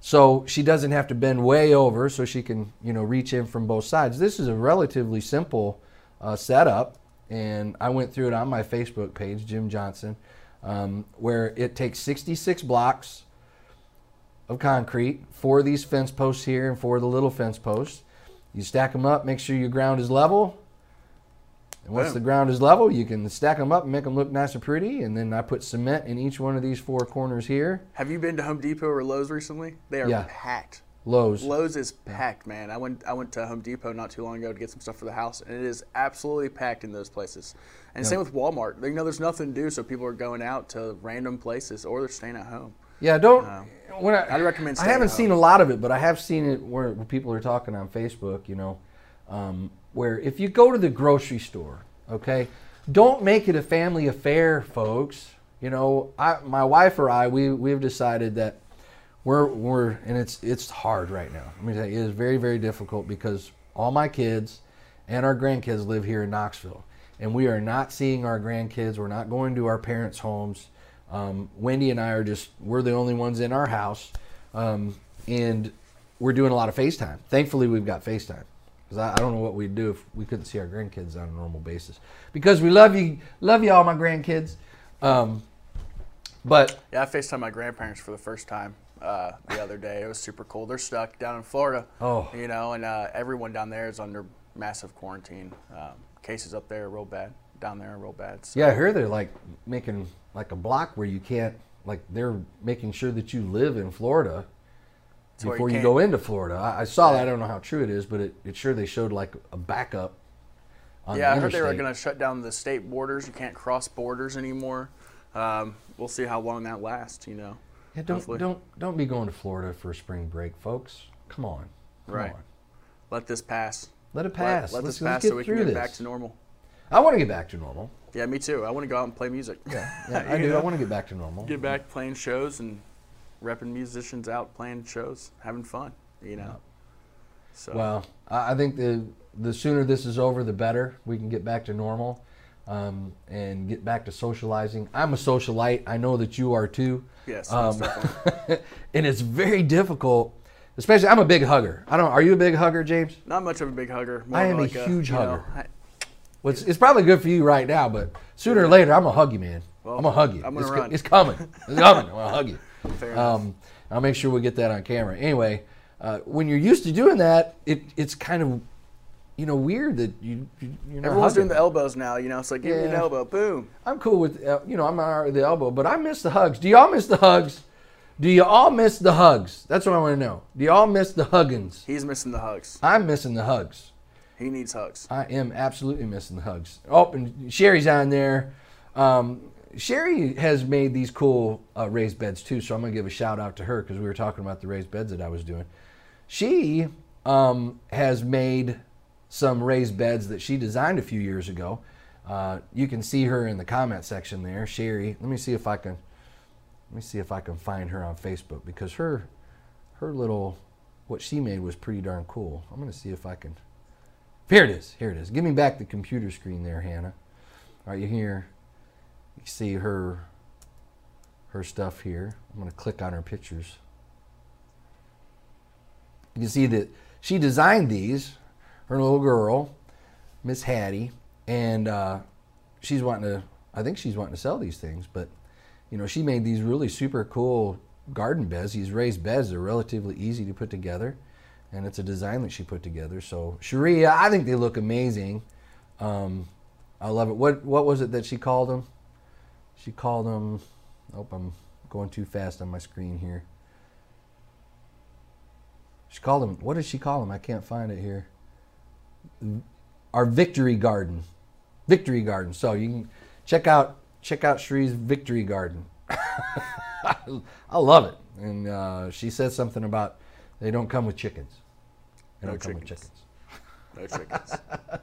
so she doesn't have to bend way over so she can you know reach in from both sides this is a relatively simple uh, setup and i went through it on my facebook page jim johnson um, where it takes 66 blocks of concrete for these fence posts here and for the little fence posts you stack them up make sure your ground is level and once Boom. the ground is level you can stack them up and make them look nice and pretty and then i put cement in each one of these four corners here Have you been to Home Depot or Lowe's recently? They are Yeah. packed. lows Lowe's is packed, man. I went I went to Home Depot not too long ago to get some stuff for the house, and it is absolutely packed in those places. And same with Walmart. You know, there's nothing to do, so people are going out to random places or they're staying at home. Yeah, don't. when I, I'd recommend I haven't seen a lot of it, but I have seen it where, where people are talking on Facebook. You know, um, where if you go to the grocery store, okay, don't make it a family affair, folks. You know, I, my wife or I, we we've decided that we're we're and it's it's hard right now. I mean, it is very very difficult because all my kids and our grandkids live here in Knoxville, and we are not seeing our grandkids. We're not going to our parents' homes. Um, Wendy and I are just we're the only ones in our house, um, and we're doing a lot of FaceTime. Thankfully, we've got FaceTime because I, I don't know what we'd do if we couldn't see our grandkids on a normal basis. Because we love you, love you all, my grandkids. Um, but Yeah, I FaceTimed my grandparents for the first time uh, the other day. It was super cool. They're stuck down in Florida. Oh. You know, and uh, everyone down there is under massive quarantine. Um, cases up there are real bad. Down there are real bad. So, Yeah, I hear they're like making like a block where you can't like they're making sure that you live in Florida you before you, can't- go into Florida. I, I saw that. I don't know how true it is, but it, it sure they showed like a backup. On Yeah, I heard they were going to shut down the state borders. You can't cross borders anymore. Um, we'll see how long that lasts. You know. Yeah, don't hopefully. don't don't be going to Florida for spring break, folks. Come on, come Right. on. Let this pass. Let it pass. Let, let's, this pass so we can get this. back to normal. I want to get back to normal. Yeah, me too. I want to go out and play music. Yeah, yeah I do. know? I want to get back to normal. Get back playing shows and repping musicians out playing shows, having fun. You know. So. Well, I I think the the sooner this is over, the better. We can get back to normal um, and get back to socializing. I'm a socialite. I know that you are too. Yes. Um, and it's very difficult. Especially, I'm a big hugger. I don't. Are you a big hugger, James? Not much of a big hugger. More I am a like huge you know, hugger. I- Well, it's, it's probably good for you right now, but sooner or later, I'm gonna hug you, man. Well, I'm gonna hug you. I'm gonna it's, run. it's coming. It's coming. I'm gonna hug you. Um, I'll make sure we get that on camera. Anyway, uh, when you're used to doing that, it it's kind of you know weird that you, you you're not Everyone's doing the elbows now. You know, it's like give me an elbow, boom. I'm cool with uh, you know I'm all right the elbow, but I miss the hugs. Do y'all miss the hugs? Do you all miss the hugs? That's what I want to know. Do y'all miss the huggins? He's missing the hugs. I'm missing the hugs. He needs hugs. I am absolutely missing the hugs. Oh, and Sherry's on there. Um, Sherry has made these cool uh, raised beds too, so I'm gonna give a shout out to her because we were talking about the raised beds that I was doing. she um, has made some raised beds that she designed a few years ago. Uh, you can see her in the comment section there, Sherry. Let me see if I can. Let me see if I can find her on Facebook because her her little what she made was pretty darn cool. I'm gonna see if I can. Here it is. Here it is. Give me back the computer screen there, Hannah. Are you here? You see her her stuff here. I'm gonna click on her pictures. You can see that she designed these. Her little girl, Miss Hattie, and uh, she's wanting to. I think she's wanting to sell these things, but you know, she made these really super cool garden beds. These raised beds are relatively easy to put together, and it's a design that she put together. So Sherry, I think they look amazing. Um, I love it. What what was it that she called them? She called him. Oh, I'm going too fast on my screen here. She called him. What did she call him? I can't find it here. Our victory garden, victory garden. So you can check out check out Sherry's victory garden. I love it. And uh, she said something about they don't come with chickens. They No don't come with chickens. chickens. No chickens.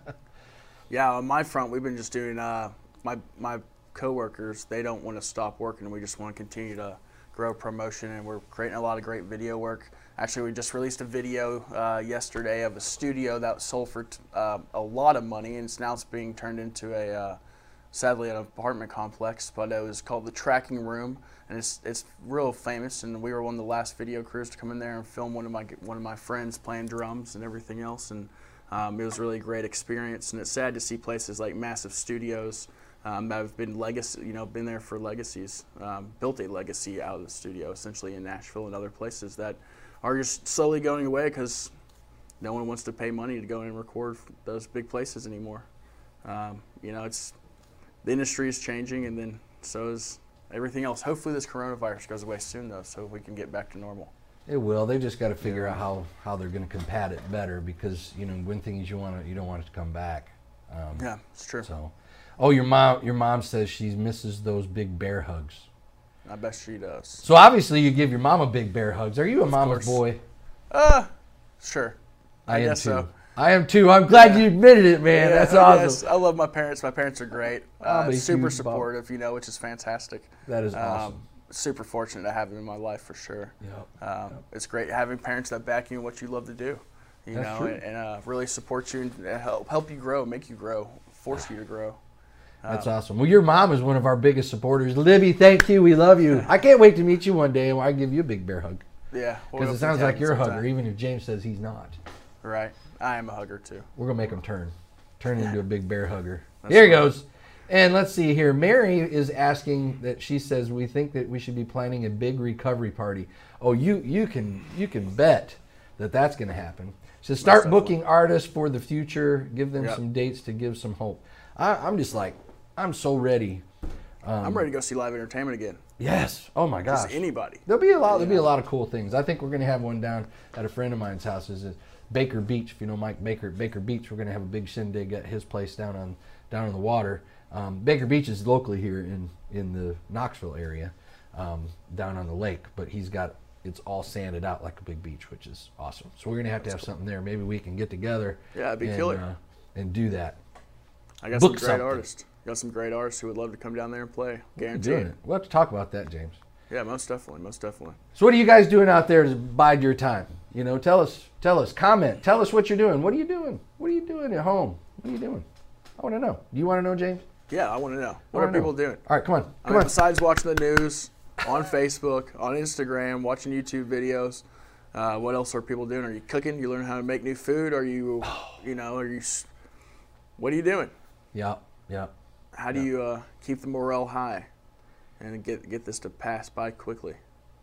yeah, on my front, we've been just doing uh, my my coworkers. They don't want to stop working. We just want to continue to grow promotion, and we're creating a lot of great video work. Actually, we just released a video uh, yesterday of a studio that sold for uh, a lot of money, and it's now it's being turned into a uh, sadly an apartment complex. But it was called the Tracking Room, and it's it's real famous. And we were one of the last video crews to come in there and film one of my one of my friends playing drums and everything else. And um, it was really a great experience. And it's sad to see places like massive studios um, have been legacy, you know, been there for legacies, um, built a legacy out of the studio, essentially in Nashville and other places that are just slowly going away because no one wants to pay money to go and record those big places anymore. Um, you know, it's the industry is changing, and then so is everything else. Hopefully, this coronavirus goes away soon, though, so we can get back to normal. It will. They just got to figure out how, how they're going to combat it better because you know one thing is you want to you don't want it to come back. Um, Yeah, it's true. So, oh, your mom your mom says she misses those big bear hugs. I bet she does. So obviously you give your mama big bear hugs. Are you a mama's course. boy? Uh, sure. I, am guess too. so. I am too. I'm glad you admitted it, man. Yeah, That's awesome. guess. I love my parents. My parents are great. Uh, super supportive, you know, which is fantastic. That is Um, awesome. super fortunate to have them in my life for sure. Yep, Um, It's great having parents that back you in what you love to do, you That's know, true. and, and uh, really support you and help help you grow, make you grow, force you to grow. That's um, awesome. Well, your mom is one of our biggest supporters. Libby, thank you. We love you. I can't wait to meet you one day and I give you a big bear hug Yeah, we'll because it sounds like you're a hugger, even if James says he's not. Right, I am a hugger too. We're gonna make him turn, turn into a big bear hugger. Here he goes. And let's see here. Mary is asking that she says we think that we should be planning a big recovery party. Oh, you you can you can bet that that's going to happen. So start booking artists for the future. Give them Yep. some dates to give some hope. I, I'm just like I'm so ready. Um, I'm ready to go see live entertainment again. Yes. Oh my gosh. Just anybody. There'll be a lot. There'll be a lot of cool things. I think we're going to have one down at a friend of mine's house. Is Baker Beach. If you know Mike Baker, Baker Beach, we're going to have a big shindig at his place down on down on the water. Um, Baker Beach is locally here in in the Knoxville area, um, down on the lake. But he's got it's all sanded out like a big beach, which is awesome. So we're going to have to have something there. Maybe we can get together. Yeah, it'd be and, killer. uh, and do that. I got Book some great something. artists. Got some great artists who would love to come down there and play. We're Guarantee it. it. We'll have to talk about that, James. Yeah, most definitely, most definitely. So what are you guys doing out there to bide your time? You know, tell us, tell us, comment, tell us what you're doing. What are you doing? What are you doing at home? What are you doing? I want to know. Do you want to know, James? Yeah, I want to know. What are know. people doing? All right, come on, I come mean, on. besides watching the news on Facebook, on Instagram, watching YouTube videos, uh, what else are people doing? Are you cooking? You learn how to make new food? Are you, you know, are you? s- What are you doing? Yeah, yeah. How do you uh, keep the morale high and get get this to pass by quickly?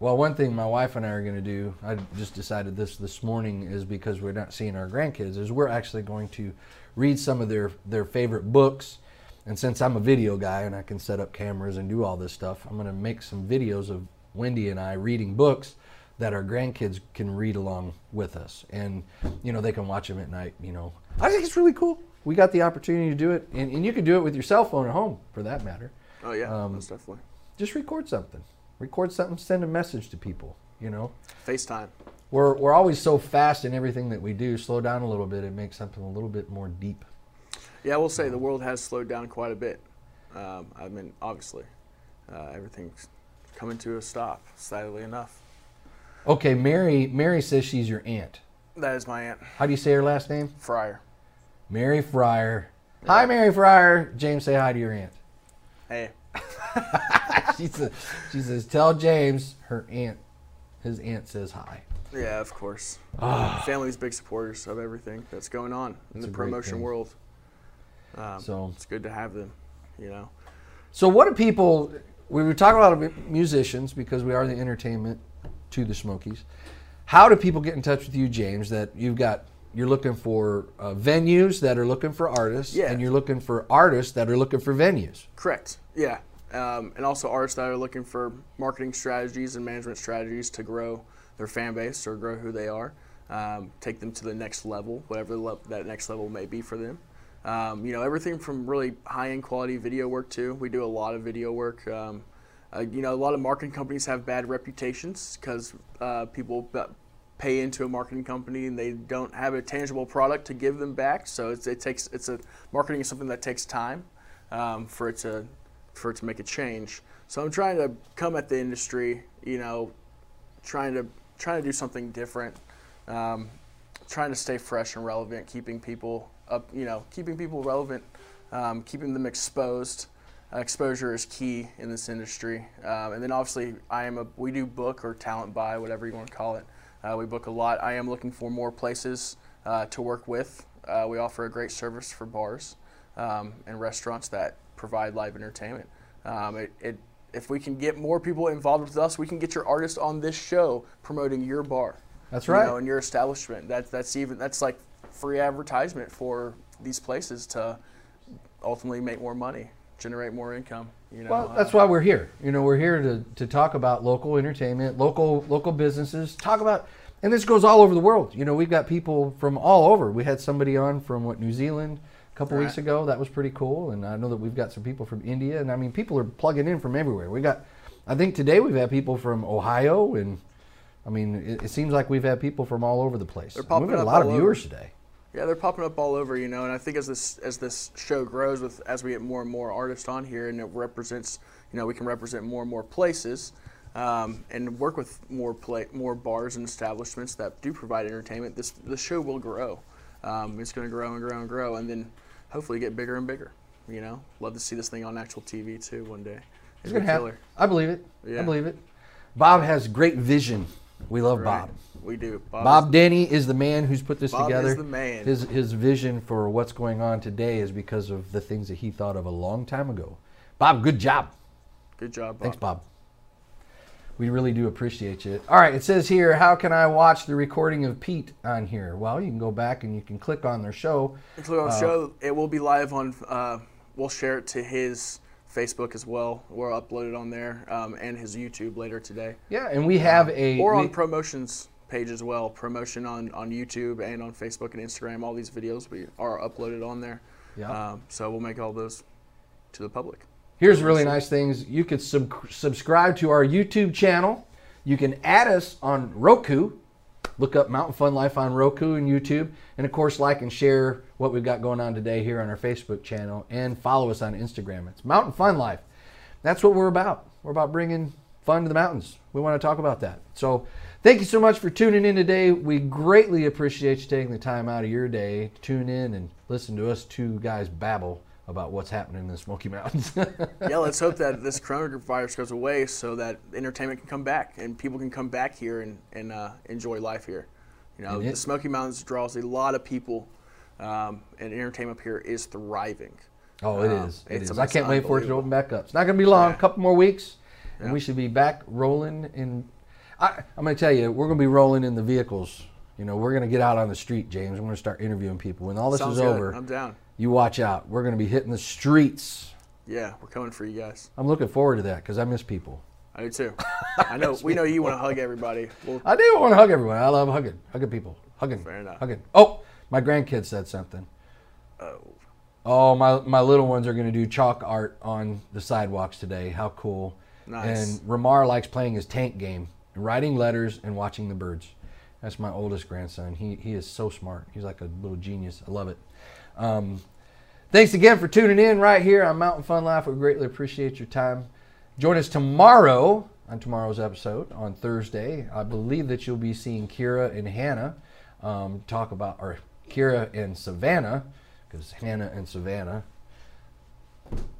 Well, one thing my wife and I are going to do, I just decided this this morning, is because we're not seeing our grandkids, is we're actually going to read some of their, their favorite books. And since I'm a video guy and I can set up cameras and do all this stuff, I'm going to make some videos of Wendy and I reading books that our grandkids can read along with us. And, you know, they can watch them at night, you know. I think it's really cool. We got the opportunity to do it. And, and you can do it with your cell phone at home, for that matter Oh yeah, Um, most definitely. just record something. Record something, send a message to people, you know. FaceTime. we're we're always so fast in everything that we do. Slow down a little bit. It makes something a little bit more deep. Yeah, I will say the world has slowed down quite a bit. Um, I mean, obviously, uh, everything's coming to a stop. Sadly enough, Okay, Mary. Mary says she's your aunt. that is my aunt How do you say her last name? Fryer. Mary Fryer. Hi, Mary Fryer. James, say hi to your aunt. Hey, she says, she says, tell James her aunt, his aunt says hi. yeah, of course. Family's big supporters of everything that's going on in the promotion world. Um, So- it's good to have them. You know, So, what do people? We were talking a lot about musicians because we are the entertainment to the Smokies. How do people get in touch with you, James? That you've got, you're looking for uh, venues that are looking for artists, Yeah. and you're looking for artists that are looking for venues. correct. Yeah, um, and also artists that are looking for marketing strategies and management strategies to grow their fan base or grow who they are, um, take them to the next level, whatever the le- that next level may be for them. Um, you know, everything from really high-end quality video work too. We do a lot of video work. Um, uh, you know, a lot of marketing companies have bad reputations because uh, people pay into a marketing company and they don't have a tangible product to give them back. So it takes it's a marketing is something that takes time um, for it to for it to make a change. So I'm trying to come at the industry, you know, trying to trying to do something different, um, trying to stay fresh and relevant, keeping people up, you know, keeping people relevant, um, keeping them exposed. Uh, exposure is key in this industry, um, and then obviously I am a we do book or talent buy, whatever you want to call it. Uh, we book a lot. I am looking for more places uh, to work with. Uh, we offer a great service for bars um, and restaurants that provide live entertainment. Um, it, it, if we can get more people involved with us, we can get your artist on this show promoting your bar. That's you right. know, and your establishment. That's that's even that's like free advertisement for these places to ultimately make more money, generate more income. You know, Well, uh, that's why we're here. You know, we're here to, to talk about local entertainment, local local businesses. Talk about, and this goes all over the world. You know, we've got people from all over. We had somebody on from what New Zealand a couple weeks ago. That was pretty cool. And I know that we've got some people from India, and I mean, people are plugging in from everywhere. We got, I think today we've had people from Ohio, and I mean, it, it seems like we've had people from all over the place. We've got a lot of all over. viewers today. Yeah, they're popping up all over, you know, and I think as this as this show grows, with as we get more and more artists on here, and it represents, you know, we can represent more and more places, um, and work with more play, more bars and establishments that do provide entertainment. This the show will grow. Um, it's going to grow and grow and grow, and then hopefully get bigger and bigger. You know, love to see this thing on actual TV too one day. It's gonna happen. I believe it. I believe it. Bob has great vision. We love Right. Bob. We do. Bob, Bob Denny is the man who's put this Bob is together. the man. His his vision for what's going on today is because of the things that he thought of a long time ago. Bob, good job. good job, Bob. Thanks, Bob. We really do appreciate you. All right, it says here, how can I watch the recording of Pete on here? Well, you can go back and you can click on their show. Click on the show. It will be live on. Uh, we'll share it to his Facebook as well. We'll upload it on there um, and his YouTube later today, Yeah, and we have a or we- on promotions page as well. Promotion on on YouTube and on Facebook and Instagram. All these videos we are uploaded on there. Yeah. Um, so we'll make all those to the public. Here's really nice things. You could sub- subscribe to our YouTube channel. You can add us on Roku. Look up Mountain Fun Life on Roku and YouTube. And of course, like and share what we've got going on today here on our Facebook channel. And follow us on Instagram. It's Mountain Fun Life. That's what we're about. We're about bringing fun to the mountains. We want to talk about that. So thank you so much for tuning in today. We greatly appreciate you taking the time out of your day to tune in and listen to us two guys babble about what's happening in the Smoky Mountains. yeah, let's hope that this coronavirus goes away so that entertainment can come back and people can come back here and, and uh, enjoy life here. You know, the Smoky Mountains draws a lot of people, um, and entertainment up here is thriving. Oh, it um, is. It is. I can't wait for it to open back up. It's not going to be long. A Yeah. couple more weeks, and Yeah. we should be back rolling. In, I, I'm going to tell you, we're going to be rolling in the vehicles. You know, we're going to get out on the street, James. We're going to start interviewing people. When all this Sounds is good. over, I'm down. You watch out. We're going to be hitting the streets. Yeah, we're coming for you guys. I'm looking forward to that because I miss people. I do too. I know. We know you want to hug everybody. Well, I do want to hug everyone. I love hugging, hugging people, hugging, Fair enough. hugging. Oh, my grandkids said something. oh, Oh, my my little ones are going to do chalk art on the sidewalks today. How cool! Nice. And Ramar likes playing his tank game, writing letters and watching the birds. That's my oldest grandson. He he is so smart. He's like a little genius. I love it. Um, thanks again for tuning in right here on Mountain Fun Life. We greatly appreciate your time. Join us tomorrow on tomorrow's episode on Thursday. I believe that you'll be seeing Kira and Hannah um, talk about, or Kira and Savannah, because Hannah and Savannah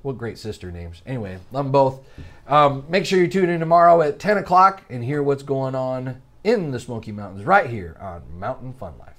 what great sister names. Anyway, love them both. Um, make sure you tune in tomorrow at 10 o'clock and hear what's going on in the Smoky Mountains right here on Mountain Fun Life.